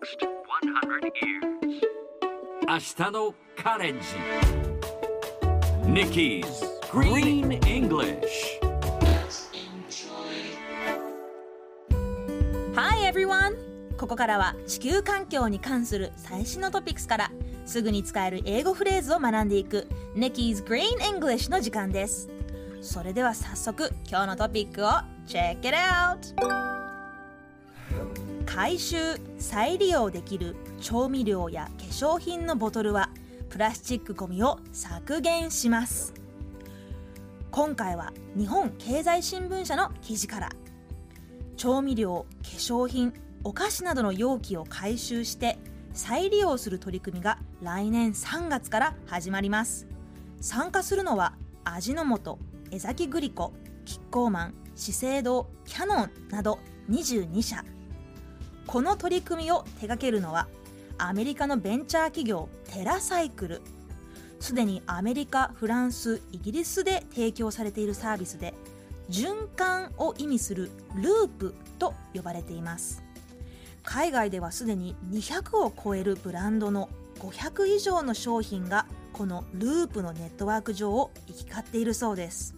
next 100 years. 明日のカレンジ Nikki's Green English Hi everyone! ここからは地球環境に関する最新のトピックスからすぐに使える英語フレーズを学んでいく Nikki's Green English の時間です。それでは早速今日のトピックを Check it out! 回収・再利用できる調味料や化粧品のボトルはプラスチックごみを削減します。今回は日本経済新聞社の記事から調味料化粧品お菓子などの容器を回収して再利用する取り組みが来年3月から始まります参加するのは味の素江崎グリコキッコーマン資生堂キャノンなど22社この取り組みを手掛けるのはアメリカのベンチャー企業テラサイクル。すでにアメリカフランスイギリスで提供されているサービスで循環を意味するループと呼ばれています。海外ではすでに200を超えるブランドの500以上の商品がこのループのネットワーク上を行き交っているそうです。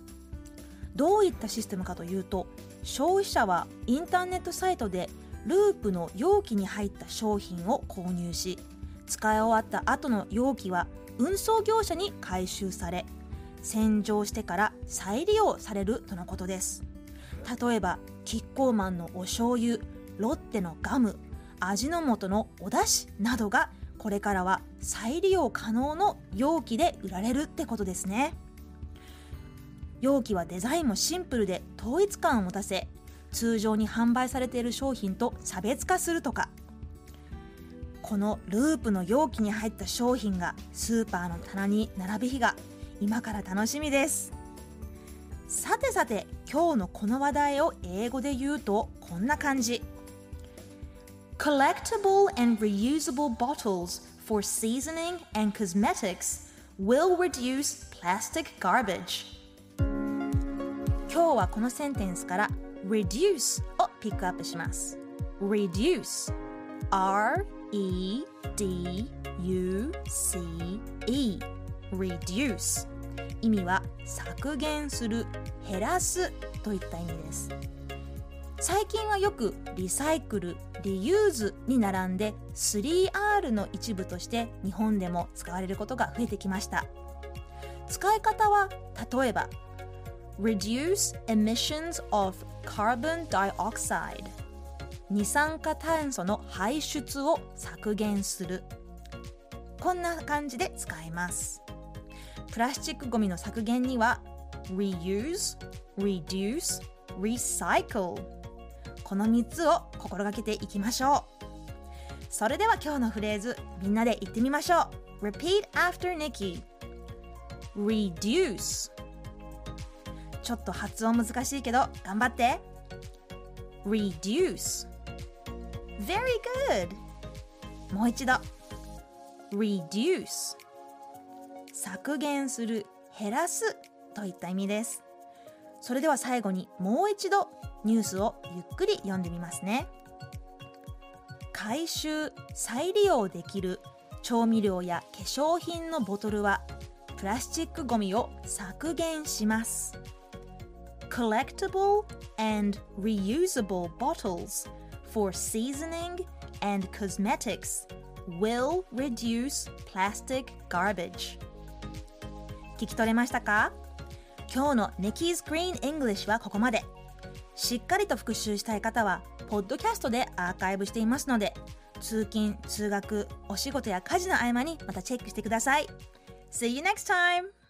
どういったシステムかというと消費者はインターネットサイトでループの容器に入った商品を購入し使い終わった後の容器は運送業者に回収され洗浄してから再利用されるとのことです。例えばキッコーマンのお醤油ロッテのガム味の素のお出汁などがこれからは再利用可能の容器で売られるってことですね。容器はデザインもシンプルで統一感を持たせ通常に販売されている商品と差別化するとか。このループの容器に入った商品がスーパーの棚に並ぶ日が今から楽しみです。さてさて今日のこの話題を英語で言うとこんな感じ。Collectible and reusable bottles for seasoning and cosmetics will reduce plastic garbage. 今日はこのセンテンスから reduce. をピックアップします。Reduce. R E D U C E reduce. 意味は削減する減らすといった意味です。最近はよくリサイクルリユーズに並んで 3R の一部として日本でも使われることが増えてきました。使い方は例えば reduce emissions of carbon dioxide. 二酸化炭素の排出を削減する。こんな感じで使えます。プラスチックごみの削減には reuse, reduce, recycle この3つを心がけていきましょう。それでは今日のフレーズみんなで言ってみましょう。Repeat after Nikki Reduce ちょっと発音難しいけど頑張って。Reduce. Very good. もう一度。Reduce. 削減する減らすといった意味です。それでは最後にもう一度ニュースをゆっくり読んでみますね。回収再利用できる調味料や化粧品のボトルはプラスチックごみを削減します。Collectible and reusable bottles for seasoning and cosmetics will reduce plastic garbage 聞き取れましたか今日の Nikki's Green English はここまでしっかりと復習したい方はポッドキャストでアーカイブしていますので通勤通学お仕事や家事の合間にまたチェックしてください See you next time!